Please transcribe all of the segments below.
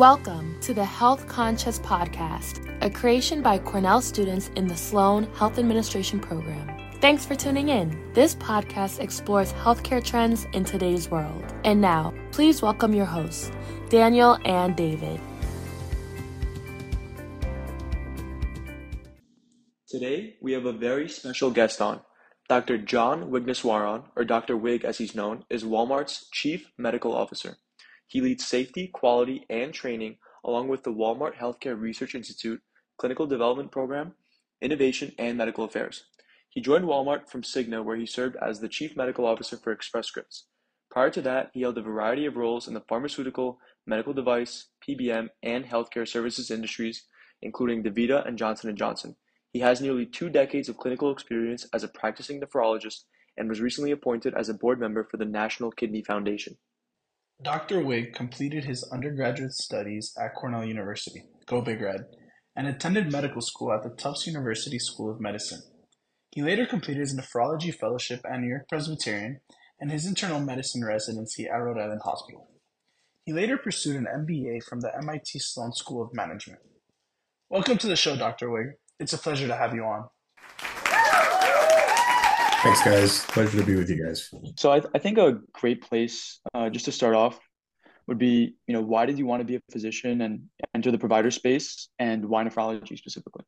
Welcome to the Health Conscious Podcast, a creation by Cornell students in the Sloan Health Administration program. Thanks for tuning in. This podcast explores healthcare trends in today's world. And now, please welcome your hosts, Daniel and David. Today, we have a very special guest on. Dr. John Wigneswaran, or Dr. Wig as he's known, is Walmart's Chief Medical Officer. He leads safety, quality, and training along with the Walmart Healthcare Research Institute Clinical Development Program, Innovation, and Medical Affairs. He joined Walmart from Cigna, where he served as the Chief Medical Officer for Express Scripts. Prior to that, he held a variety of roles in the pharmaceutical, medical device, PBM, and healthcare services industries, including DaVita and Johnson & Johnson. He has nearly two decades of clinical experience as a practicing nephrologist and was recently appointed as a board member for the National Kidney Foundation. Doctor Wig completed his undergraduate studies at Cornell University, go Big Red, and attended medical school at the Tufts University School of Medicine. He later completed his nephrology fellowship at New York Presbyterian and his internal medicine residency at Rhode Island Hospital. He later pursued an MBA from the MIT Sloan School of Management. Welcome to the show, Dr. Wig. It's a pleasure to have you on. Thanks, guys. Pleasure to be with you guys. So I, I think a great place uh, just to start off would be, you know, why did you want to be a physician and enter the provider space, and why nephrology specifically?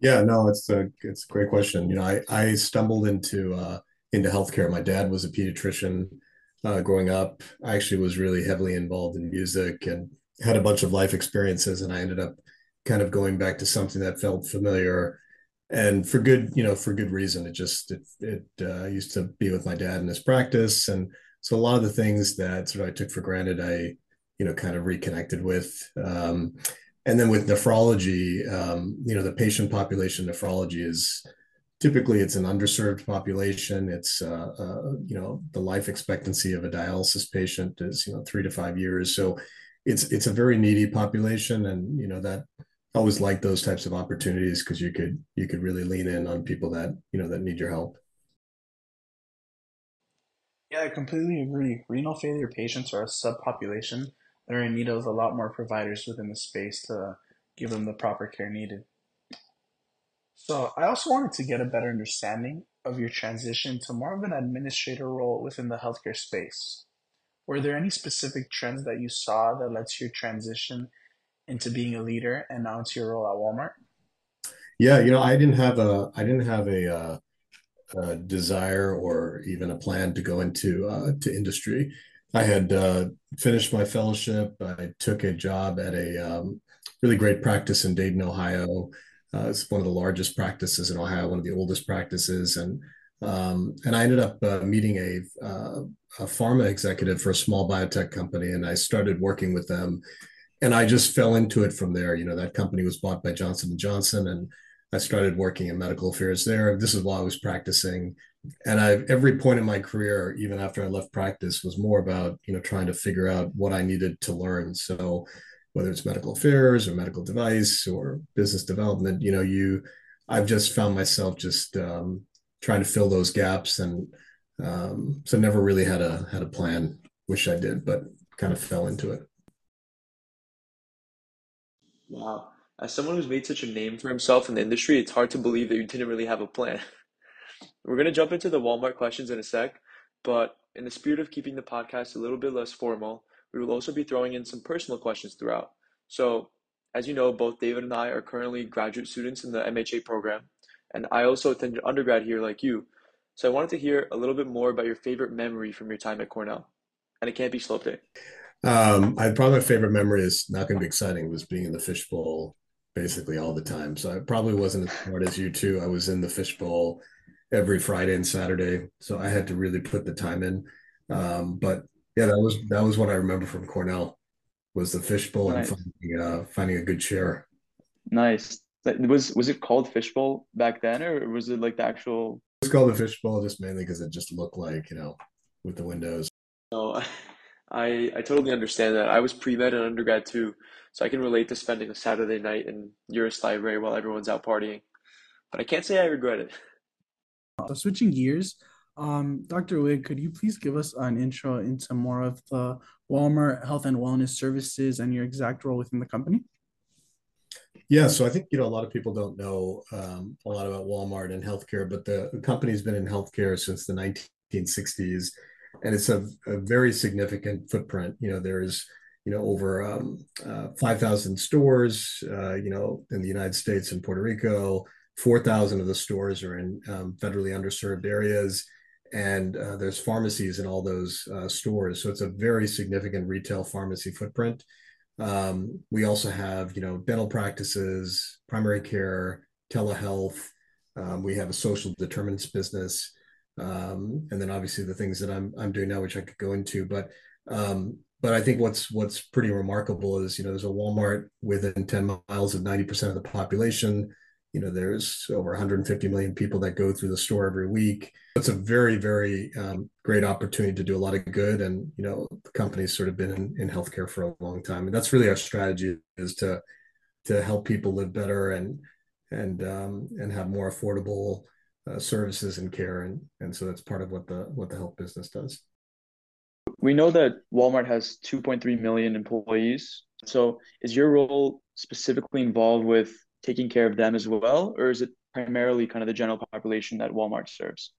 Yeah, no, it's a it's a great question. You know, I I stumbled into uh, into healthcare. My dad was a pediatrician uh, growing up. I actually was really heavily involved in music and had a bunch of life experiences, and I ended up kind of going back to something that felt familiar and for good you know for good reason. It just it, it uh, used to be with my dad in his practice. And so a lot of the things that sort of i took for granted i you know kind of reconnected with um, and then with nephrology um, you know the patient population nephrology is typically it's an underserved population. It's uh, uh, you know the life expectancy of a dialysis patient is you know three to five years. So it's it's a very needy population. And you know that always like those types of opportunities because you could you could really lean in on people that you know that need your help. Yeah i completely agree. Renal failure patients are a subpopulation that are in need of a lot more providers within the space to give them the proper care needed. So i also wanted to get a better understanding of your transition to more of an administrator role within the healthcare space. Were there any specific trends that you saw that led to your transition into being a leader and now into your role at Walmart? Yeah, you know, I didn't have a I didn't have a, uh, a desire or even a plan to go into uh, to industry. I had uh, finished my fellowship. I took a job at a um, really great practice in Dayton, Ohio. Uh, it's one of the largest practices in Ohio, one of the oldest practices, and um, and I ended up uh, meeting a, uh, a pharma executive for a small biotech company, and I started working with them and I just fell into it from there. You know, that company was bought by Johnson and Johnson, and I started working in medical affairs there. This is while I was practicing, and I every point in my career, even after I left practice, was more about you know trying to figure out what I needed to learn. So whether it's medical affairs or medical device or business development, you know, you I've just found myself just um, trying to fill those gaps, and um, so never really had a had a plan. Wish I did, but kind of fell into it. Wow. As someone who's made such a name for himself in the industry, it's hard to believe that you didn't really have a plan. We're going to jump into the Walmart questions in a sec, but in the spirit of keeping the podcast a little bit less formal, we will also be throwing in some personal questions throughout. So, as you know, both David and I are currently graduate students in the MHA program, and I also attended undergrad here like you. So, I wanted to hear a little bit more about your favorite memory from your time at Cornell. And it can't be slope day. Um, I probably my favorite memory is not going to be exciting. Was being in the fishbowl basically all the time. So I probably wasn't as smart as you two. I was in the fishbowl every Friday and Saturday, so I had to really put the time in. Um, but yeah, that was that was what I remember from Cornell was the fishbowl nice. and finding, uh, finding a good chair. Nice. Was was it called fishbowl back then, or was it like the actual? It's called the fishbowl just mainly because it just looked like you know with the windows. Oh, I I totally understand that. I was pre-med and undergrad too, so I can relate to spending a Saturday night in Uris Library while everyone's out partying. But I can't say I regret it. So switching gears, Um, Dr. Wig, could you please give us an intro into more of the Walmart Health and Wellness Services and your exact role within the company? Yeah, so I think you know a lot of people don't know um, a lot about Walmart and healthcare, but the, the company's been in healthcare since the 1960s, and it's a, a very significant footprint. You know, there's you know over um, uh, 5,000 stores, uh, you know, in the United States and Puerto Rico. 4,000 of the stores are in um, federally underserved areas, and uh, there's pharmacies in all those uh, stores. So it's a very significant retail pharmacy footprint. Um, we also have, you know, dental practices, primary care, telehealth. Um, we have a social determinants business, um, and then obviously the things that I'm I'm doing now, which I could go into. But um, but I think what's what's pretty remarkable is you know there's a Walmart within 10 miles of 90% of the population. You know there's over 150 million people that go through the store every week. It's a very very um, great opportunity to do a lot of good. And you know the company's sort of been in, in healthcare for a long time. And that's really our strategy is to to help people live better and and um, and have more affordable uh, services and care and and so that's part of what the what the health business does we know that walmart has 2.3 million employees so is your role specifically involved with taking care of them as well, or is it primarily kind of the general population that Walmart serves?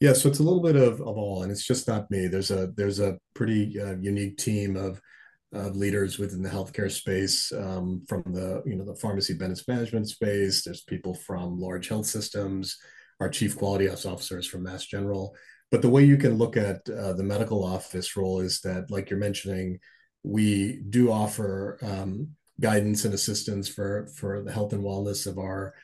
Yeah, so it's a little bit of, of all, and it's just not me. There's a there's a pretty uh, unique team of of leaders within the healthcare space, um, from the you know the pharmacy benefits management space. There's people from large health systems. Our chief quality officer is from Mass General. But the way you can look at uh, the medical office role is that, like you're mentioning, we do offer um, guidance and assistance for for the health and wellness of our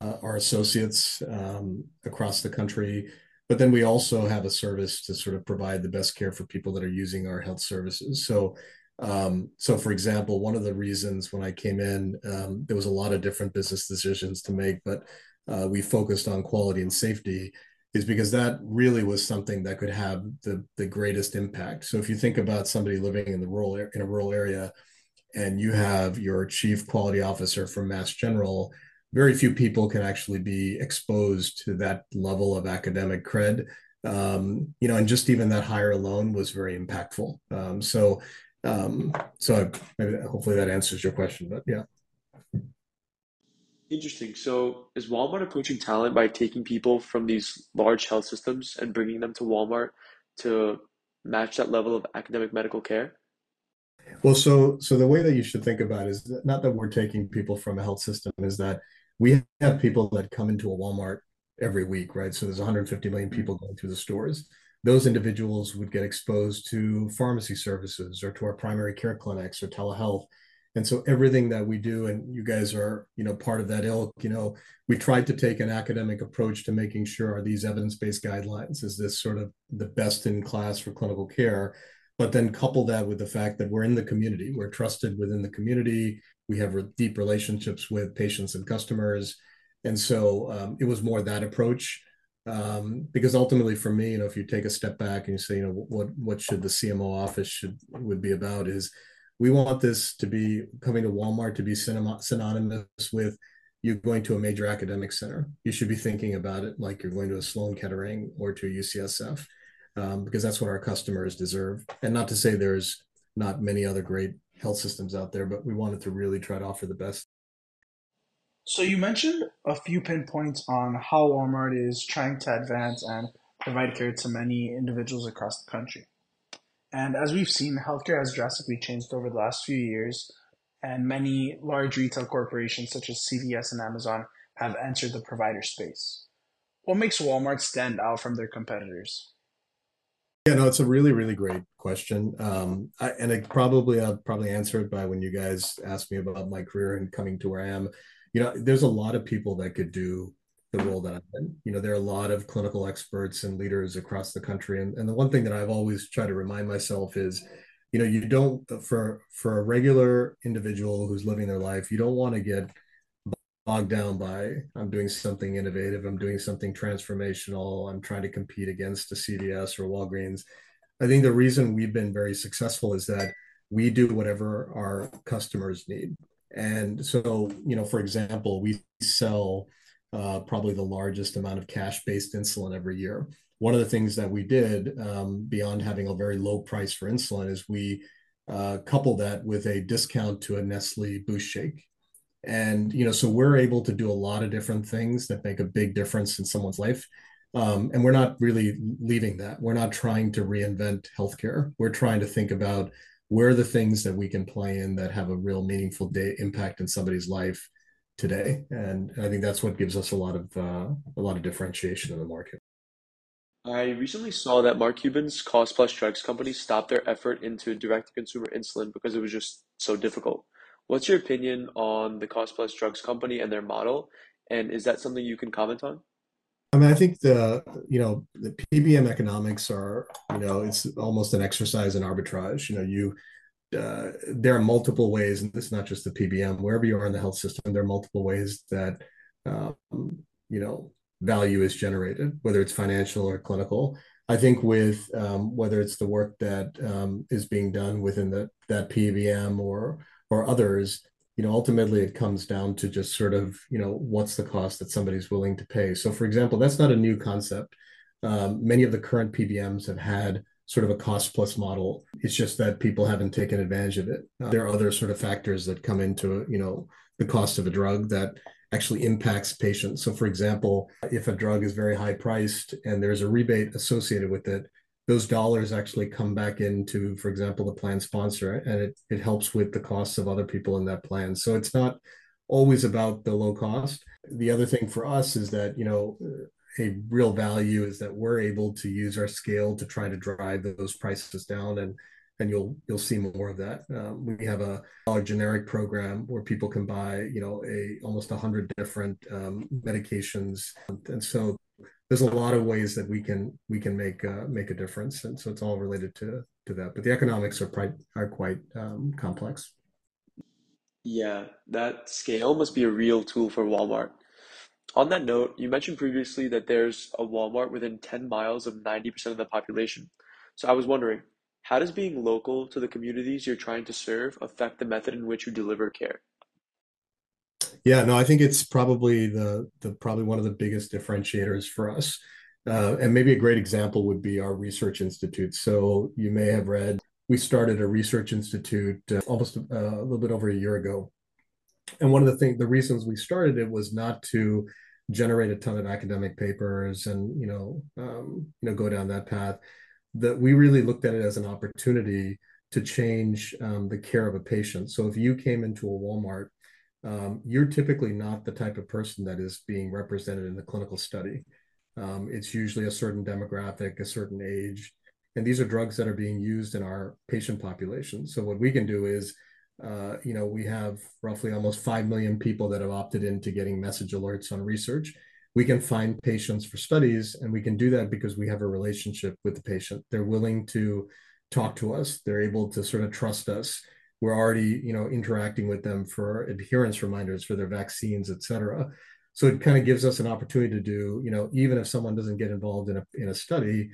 uh, our associates um, across the country. But then we also have a service to sort of provide the best care for people that are using our health services. So, um, so for example, one of the reasons when I came in, um, there was a lot of different business decisions to make, but uh, we focused on quality and safety is because that really was something that could have the the greatest impact. So if you think about somebody living in the rural in a rural area, and you have your chief quality officer from Mass General, very few people can actually be exposed to that level of academic cred. Um, you know, and just even that hire alone was very impactful. Um, so, um, so maybe hopefully that answers your question, but yeah. Interesting. So, is Walmart approaching talent by taking people from these large health systems and bringing them to Walmart to match that level of academic medical care? Well, so so the way that you should think about it is that not that we're taking people from a health system, is that we have people that come into a Walmart every week, right? So there's 150 million people going through the stores. Those individuals would get exposed to pharmacy services or to our primary care clinics or telehealth. And so everything that we do, and you guys are, you know, part of that ilk, you know, we tried to take an academic approach to making sure are these evidence-based guidelines, is this sort of the best in class for clinical care? but then couple that with the fact that we're in the community, we're trusted within the community, we have deep relationships with patients and customers, and so um, it was more that approach. Um, because ultimately, for me, you know, if you take a step back and you say, you know, what what should the CMO office should would be about is we want this to be coming to Walmart to be synonymous with you going to a major academic center. You should be thinking about it like you're going to a Sloan Kettering or to UCSF um, because that's what our customers deserve. And not to say there's not many other great health systems out there, but we wanted to really try to offer the best. So you mentioned a few pinpoints on how Walmart is trying to advance and provide care to many individuals across the country. And as we've seen, healthcare has drastically changed over the last few years, and many large retail corporations such as CVS and Amazon have entered the provider space. What makes Walmart stand out from their competitors? Yeah, no, it's a really, really great question. Um, I, and I probably I'll probably answer it by when you guys ask me about my career and coming to where I am. You know, there's a lot of people that could do the role that I'm in. You know, there are a lot of clinical experts and leaders across the country. And, and the one thing that I've always tried to remind myself is, you know, you don't for for a regular individual who's living their life, you don't want to get bogged down by I'm doing something innovative, I'm doing something transformational, I'm trying to compete against a CVS or Walgreens. I think the reason we've been very successful is that we do whatever our customers need. And so, you know, for example, we sell uh, probably the largest amount of cash based insulin every year. one of the things that we did um, beyond having a very low price for insulin is we uh, coupled that with a discount to a Nestle Boost Shake. And you know, so we're able to do a lot of different things that make a big difference in someone's life. Um, and we're not really leaving that. We're not trying to reinvent healthcare. We're trying to think about where are the things that we can play in that have a real meaningful day impact in somebody's life today. And I think that's what gives us a lot of uh, a lot of differentiation in the market. I recently saw that Mark Cuban's Cost Plus Drugs company stopped their effort into direct-to-consumer insulin because it was just so difficult. What's your opinion on the Cost Plus Drugs company and their model? And is that something you can comment on? I mean, I think the you know the PBM economics are you know it's almost an exercise in arbitrage. You know, you uh, there are multiple ways, and it's not just the PBM. Wherever you are in the health system, there are multiple ways that um, you know value is generated, whether it's financial or clinical. I think with um, whether it's the work that um, is being done within the that PBM or or others, you know, ultimately it comes down to just sort of, you know, what's the cost that somebody's willing to pay. So, for example, that's not a new concept. Um, many of the current PBMs have had sort of a cost plus model. It's just that people haven't taken advantage of it. Uh, there are other sort of factors that come into, you know, the cost of a drug that actually impacts patients. So, for example, if a drug is very high priced and there's a rebate associated with it, those dollars actually come back into, for example, the plan sponsor, and it, it helps with the costs of other people in that plan. So it's not always about the low cost. The other thing for us is that, you know, a real value is that we're able to use our scale to try to drive those prices down and and you'll you'll see more of that. Um, we have a dollar generic program where people can buy, you know, a almost hundred different um, medications, and so there's a lot of ways that we can we can make uh, make a difference, and so it's all related to to that. But the economics are quite are quite um, complex. Yeah, that scale must be a real tool for Walmart. On that note, you mentioned previously that there's a Walmart within 10 miles of 90% of the population. So I was wondering, how does being local to the communities you're trying to serve affect the method in which you deliver care? Yeah, no, I think it's probably the the probably one of the biggest differentiators for us. Uh, and maybe a great example would be our research institute. So you may have read we started a research institute uh, almost uh, a little bit over a year ago. And one of the things, the reasons we started it was not to generate a ton of academic papers and you know um, you know go down that path. That we really looked at it as an opportunity to change um, the care of a patient. So if you came into a Walmart um, you're typically not the type of person that is being represented in the clinical study. Um, it's usually a certain demographic, a certain age, and these are drugs that are being used in our patient population. So what we can do is, uh, you know, we have roughly almost 5 million people that have opted into getting message alerts on research. We can find patients for studies, and we can do that because we have a relationship with the patient. They're willing to talk to us. They're able to sort of trust us we're already you know interacting with them for adherence reminders for their vaccines et cetera. So it kind of gives us an opportunity to do you know even if someone doesn't get involved in a, in a study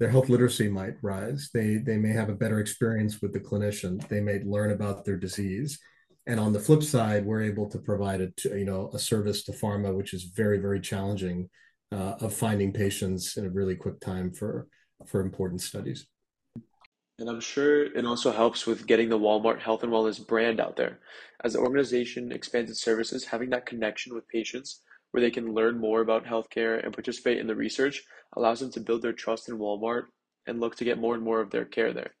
their health literacy might rise. They they may have a better experience with the clinician. They may learn about their disease. And on the flip side we're able to provide a you know a service to pharma which is very very challenging uh, of finding patients in a really quick time for for important studies and I'm sure it also helps with getting the Walmart health and wellness brand out there. As the organization expands its services, having that connection with patients where they can learn more about healthcare and participate in the research allows them to build their trust in Walmart and look to get more and more of their care there.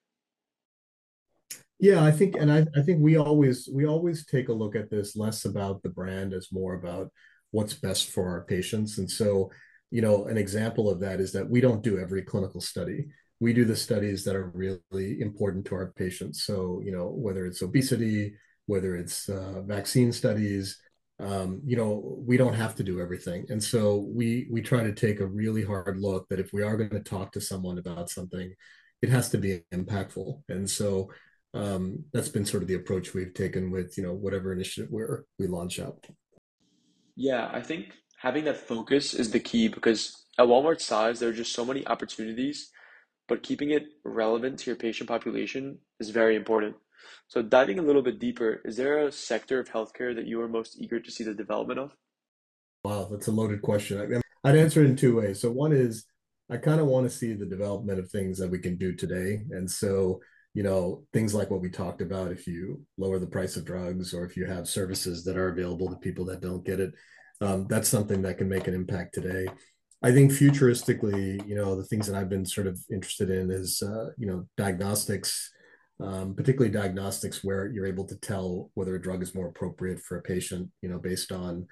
Yeah, I think, and I, I think we always we always take a look at this less about the brand as more about what's best for our patients. And so, you know, an example of that is that we don't do every clinical study we do the studies that are really important to our patients. So, you know, whether it's obesity, whether it's uh, vaccine studies, um, you know, we don't have to do everything. And so we we try to take a really hard look that if we are going to talk to someone about something, it has to be impactful. And so um, that's been sort of the approach we've taken with, you know, whatever initiative where we launch out. Yeah, I think having that focus is the key because at Walmart size, there are just so many opportunities but keeping it relevant to your patient population is very important. So, diving a little bit deeper, is there a sector of healthcare that you are most eager to see the development of? Wow, that's a loaded question. I'd answer it in two ways. So, one is I kind of want to see the development of things that we can do today. And so, you know, things like what we talked about, if you lower the price of drugs or if you have services that are available to people that don't get it, um, that's something that can make an impact today. I think futuristically, you know, the things that I've been sort of interested in is, uh, you know, diagnostics, um, particularly diagnostics where you're able to tell whether a drug is more appropriate for a patient, you know, based on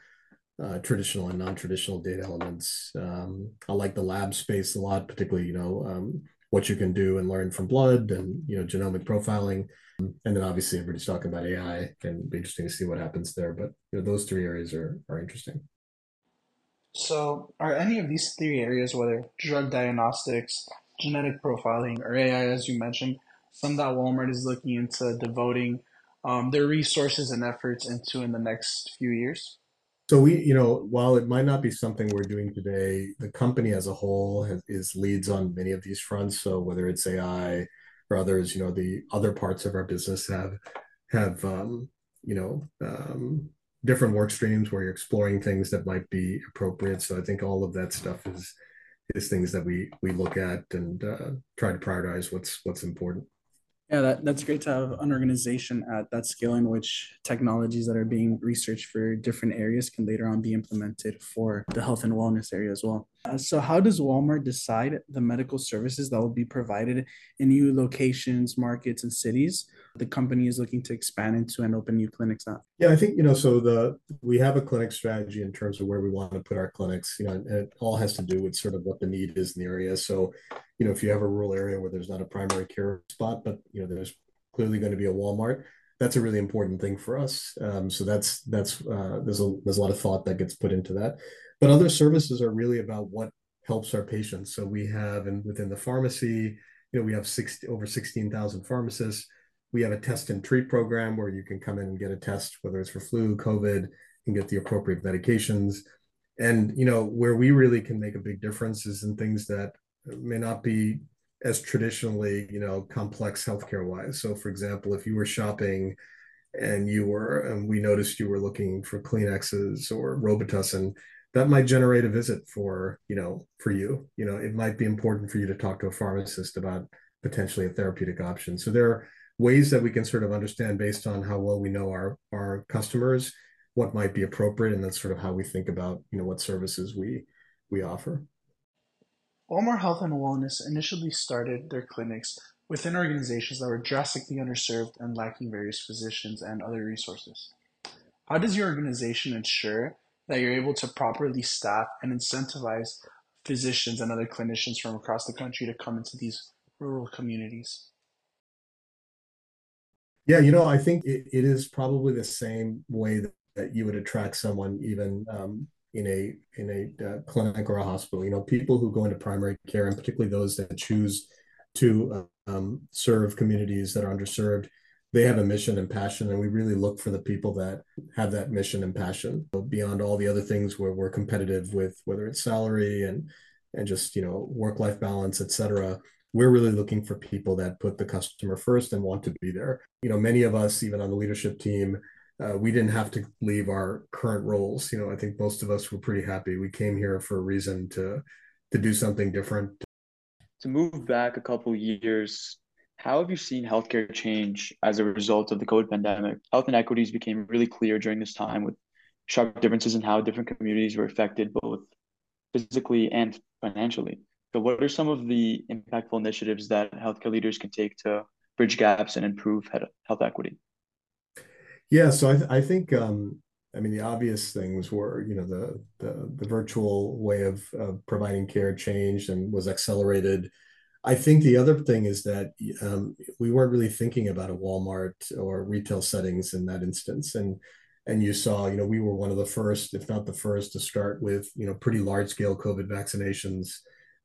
uh, traditional and non-traditional data elements. Um, I like the lab space a lot, particularly, you know, um, what you can do and learn from blood and, you know, genomic profiling. And then obviously everybody's talking about AI and be interesting to see what happens there. But, you know, those three areas are, are interesting. So, are any of these three areas, whether drug diagnostics, genetic profiling, or AI, as you mentioned, some that Walmart is looking into devoting um, their resources and efforts into in the next few years? So we, you know, while it might not be something we're doing today, the company as a whole has, is leads on many of these fronts. So whether it's AI or others, you know, the other parts of our business have have um, you know um, different work streams where you're exploring things that might be appropriate. So I think all of that stuff is is things that we we look at and uh, try to prioritize what's what's important. Yeah, that, that's great to have an organization at that scale in which technologies that are being researched for different areas can later on be implemented for the health and wellness area as well. Uh, so, how does Walmart decide the medical services that will be provided in new locations, markets, and cities? The company is looking to expand into and open new clinics now. Yeah, I think you know. So the we have a clinic strategy in terms of where we want to put our clinics. You know, and it all has to do with sort of what the need is in the area. So you know, if you have a rural area where there's not a primary care spot, but you know, there's clearly going to be a Walmart, that's a really important thing for us. Um, so that's that's uh, there's a there's a lot of thought that gets put into that. But other services are really about what helps our patients. So we have and within the pharmacy, you know, we have six over sixteen thousand pharmacists. We have a test and treat program where you can come in and get a test, whether it's for flu, COVID, and get the appropriate medications. And you know where we really can make a big difference is in things that may not be as traditionally, you know, complex healthcare wise. So, for example, if you were shopping and you were, and we noticed you were looking for Kleenexes or Robitussin, that might generate a visit for, you know, for you. You know, it might be important for you to talk to a pharmacist about potentially a therapeutic option. So there ways that we can sort of understand based on how well we know our our customers what might be appropriate, and that's sort of how we think about, you know, what services we we offer. Walmart Health and Wellness initially started their clinics within organizations that were drastically underserved and lacking various physicians and other resources. How does your organization ensure that you're able to properly staff and incentivize physicians and other clinicians from across the country to come into these rural communities? Yeah, you know, I think it, it is probably the same way that, that you would attract someone even um, in a in a uh, clinic or a hospital. You know, people who go into primary care, and particularly those that choose to um, serve communities that are underserved, they have a mission and passion, and we really look for the people that have that mission and passion beyond all the other things where we're competitive with, whether it's salary and and just you know work life balance, et cetera. We're really looking for people that put the customer first and want to be there. You know, many of us, even on the leadership team, uh, we didn't have to leave our current roles. You know, I think most of us were pretty happy. We came here for a reason to to do something different. To move back a couple years, how have you seen healthcare change as a result of the COVID pandemic? Health inequities became really clear during this time with sharp differences in how different communities were affected both physically and financially. So what are some of the impactful initiatives that healthcare leaders can take to bridge gaps and improve health equity? Yeah, so I, th- I think um, I mean the obvious things were you know the the, the virtual way of, of providing care changed and was accelerated. I think the other thing is that um, we weren't really thinking about a Walmart or retail settings in that instance, and and you saw you know we were one of the first, if not the first, to start with you know pretty large scale COVID vaccinations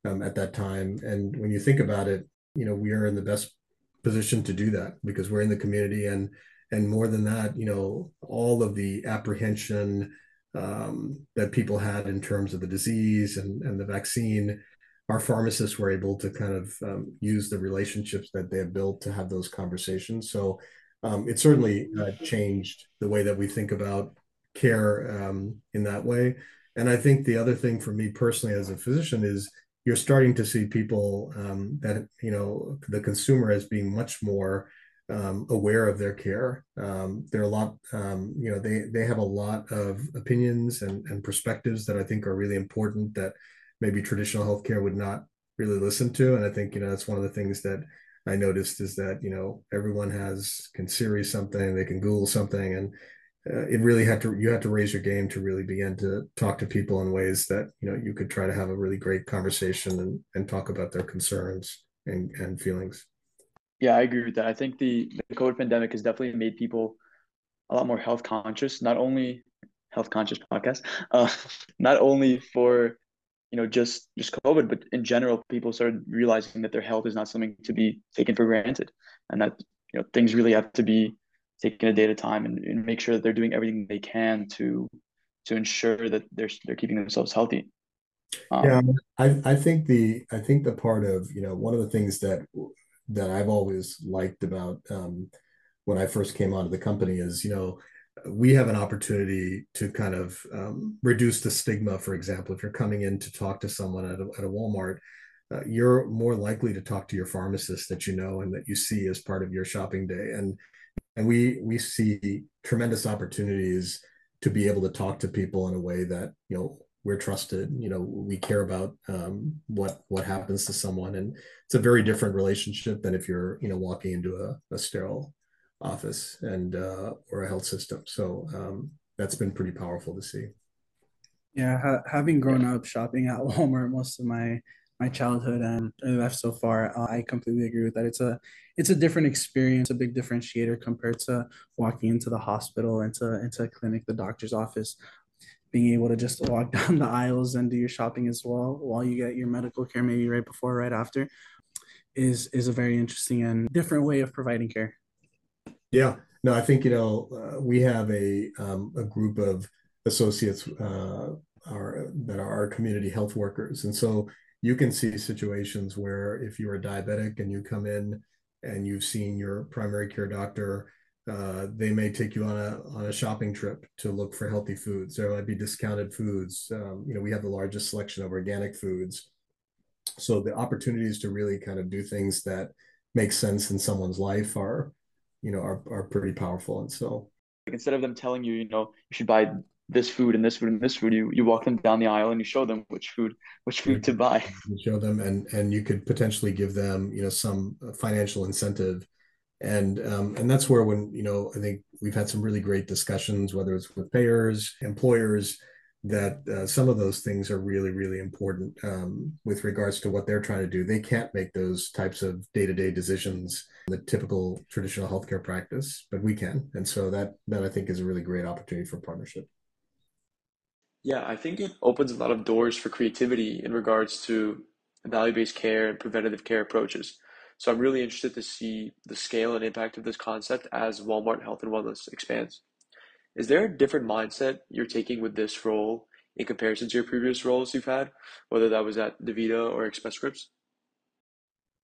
um, at that time. And when you think about it, you know we are in the best position to do that because we're in the community and and more than that, you know, all of the apprehension um, that people had in terms of the disease and, and the vaccine, our pharmacists were able to kind of um, use the relationships that they have built to have those conversations. So um, it certainly uh, changed the way that we think about care um, in that way. And I think the other thing for me personally as a physician is you're starting to see people um, that you know the consumer as being much more um, aware of their care. Um, they're a lot, um, you know, they they have a lot of opinions and, and perspectives that I think are really important that maybe traditional healthcare would not really listen to. And I think you know that's one of the things that I noticed is that you know everyone has can Siri something, they can Google something, and uh, it really had to you had to raise your game to really begin to talk to people in ways that you know you could try to have a really great conversation and and talk about their concerns and and feelings. Yeah, I agree with that. I think the, the COVID pandemic has definitely made people a lot more health conscious, not only health conscious podcast, uh, not only for you know just just COVID, but in general, people started realizing that their health is not something to be taken for granted, and that you know things really have to be taken a day at a time, and, and make sure that they're doing everything they can to to ensure that they're they're keeping themselves healthy. Um, yeah, I I think the I think the part of you know one of the things that that I've always liked about um, when I first came onto the company is, you know, we have an opportunity to kind of um, reduce the stigma. For example, if you're coming in to talk to someone at a, at a Walmart, uh, you're more likely to talk to your pharmacist that you know and that you see as part of your shopping day. And and we we see tremendous opportunities to be able to talk to people in a way that you know we're trusted you know we care about um, what what happens to someone. And it's a very different relationship than if you're you know walking into a, a sterile office and uh, or a health system. So um, that's been pretty powerful to see. Yeah ha- having grown up shopping at walmart most of my my childhood and left so far uh, i completely agree with that. It's a it's a different experience a big differentiator compared to walking into the hospital into into a clinic the doctor's office. Being able to just walk down the aisles and do your shopping as well while you get your medical care maybe right before right after is is a very interesting and different way of providing care. Yeah. No i think you know uh, we have a um, a group of associates uh, are that are our community health workers. And so you can see situations where if you're a diabetic and you come in and you've seen your primary care doctor uh, they may take you on a on a shopping trip to look for healthy foods. There might be discounted foods. Um, you know, we have the largest selection of organic foods, so the opportunities to really kind of do things that make sense in someone's life are, you know, are are pretty powerful. And so, instead of them telling you, you know, you should buy this food and this food and this food, you you walk them down the aisle and you show them which food which food to buy. You show them, and and you could potentially give them, you know, some financial incentive and um, and that's where when you know I think we've had some really great discussions, whether it's with payers, employers, that uh, some of those things are really really important um, with regards to what they're trying to do. They can't make those types of day to day decisions in the typical traditional healthcare practice, but we can, and so that that I think is a really great opportunity for partnership. Yeah, I think it opens a lot of doors for creativity in regards to value based care and preventative care approaches. So I'm really interested to see the scale and impact of this concept as Walmart Health and Wellness expands. Is there a different mindset you're taking with this role in comparison to your previous roles you've had, whether that was at DaVita or Express Scripts?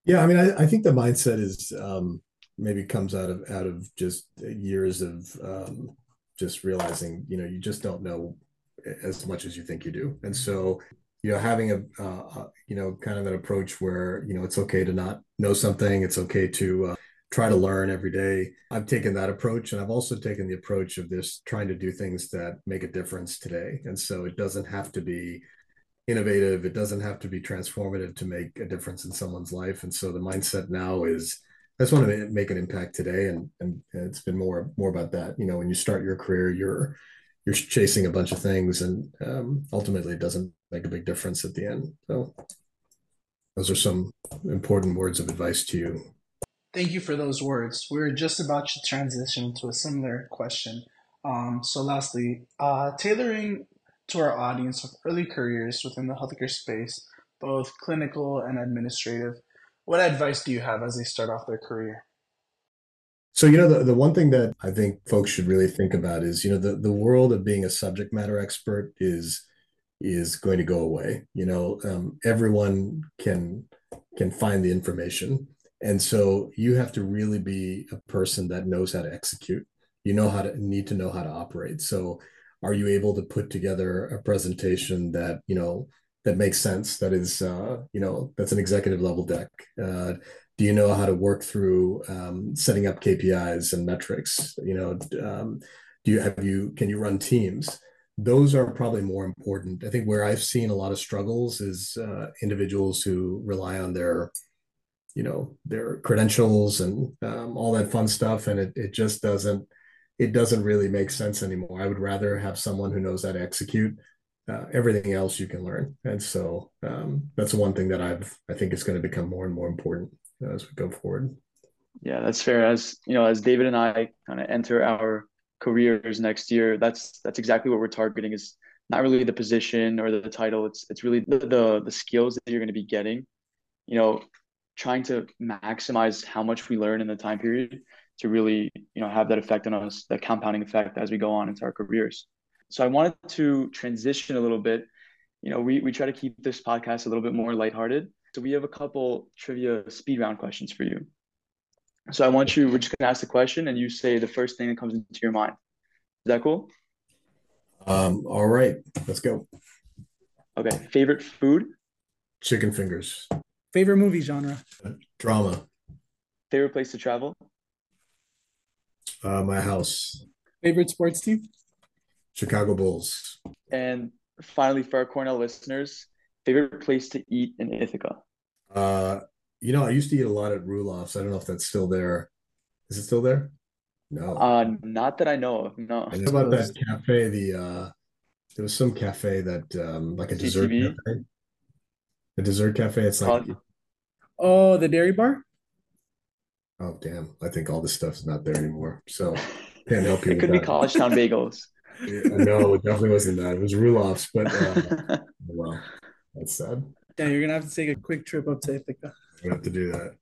Yeah, I mean, I, I think the mindset is um, maybe comes out of out of just years of um, just realizing, you know, you just don't know as much as you think you do, and so you know having a uh, you know kind of an approach where you know it's okay to not know something it's okay to uh, try to learn every day. I've taken that approach and i've also taken the approach of this trying to do things that make a difference today. And so it doesn't have to be innovative it doesn't have to be transformative to make a difference in someone's life. And so the mindset now is I just want to make an impact today, and, and it's been more more about that. You know, when you start your career, you're you're chasing a bunch of things, and um, ultimately, it doesn't make a big difference at the end. So those are some important words of advice to you. Thank you for those words. We're just about to transition to a similar question. Um, so, lastly, uh, tailoring to our audience of early careers within the healthcare space, both clinical and administrative, what advice do you have as they start off their career? So, you know, the, the one thing that I think folks should really think about is, you know, the, the world of being a subject matter expert is is going to go away. You know, um, everyone can can find the information, and so you have to really be a person that knows how to execute. You know how to need to know how to operate. So, are you able to put together a presentation that you know that makes sense. That is, uh, you know, that's an executive level deck. Uh, do you know how to work through um, setting up KPIs and metrics? You know, um, do you have you can you run teams? Those are probably more important. I think where I've seen a lot of struggles is uh, individuals who rely on their you know their credentials and um, all that fun stuff and it, it just doesn't it doesn't really make sense anymore i would rather have someone who knows how to execute uh, everything else you can learn and so um, that's one thing that i've i think is going to become more and more important as we go forward. Yeah that's fair. As you know as david and i kind of enter our careers next year that's that's exactly what we're targeting is not really the position or the, title. It's it's really the, the the skills that you're going to be getting you know trying to maximize how much we learn in the time period to really you know have that effect on us that compounding effect as we go on into our careers. So i wanted to transition a little bit. You know we, we try to keep this podcast a little bit more lighthearted so we have a couple trivia speed round questions for you so i want you we're just going to ask the question and you say the first thing that comes into your mind is that cool um all right let's go okay favorite food chicken fingers Favorite movie genre? Drama. Favorite place to travel? Uh, my house. Favorite sports team? Chicago Bulls. And finally, for our Cornell listeners, favorite place to eat in Ithaca? Uh, you know, I used to eat a lot at Rulloff's. I don't know if that's still there. Is it still there? No. Uh, not that I know of. No. How about that cafe? The uh, there was some cafe that um, like a dessert cafe. The dessert cafe. It's like oh, the dairy bar. Oh damn! I think all this stuff's not there anymore. So can't help you. it could be Collegetown Bagels. yeah, no, it definitely wasn't that. It was Rulloff's, but uh, well, that's sad. Yeah, you're gonna have to take a quick trip up to Ithaca. We have to do that.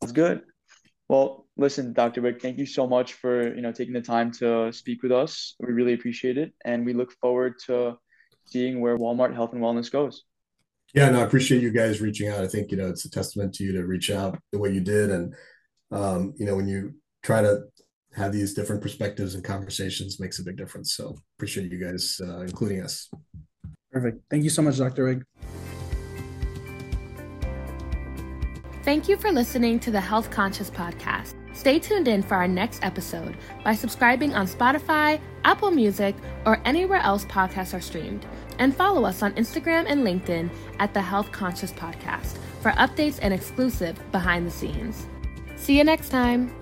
That's good. Well, listen, Dr. Wig, thank you so much for you know taking the time to speak with us. We really appreciate it, and we look forward to seeing where Walmart Health and Wellness goes. Yeah, no, I appreciate you guys reaching out. I think, you know, it's a testament to you to reach out the way you did. And, um, you know, when you try to have these different perspectives and conversations makes a big difference. So appreciate you guys uh, including us. Perfect. Thank you so much, Dr. Wig. Thank you for listening to the Health Conscious Podcast. Stay tuned in for our next episode by subscribing on Spotify, Apple Music, or anywhere else podcasts are streamed and follow us on Instagram and LinkedIn at the Health Conscious Podcast for updates and exclusive behind the scenes. See you next time.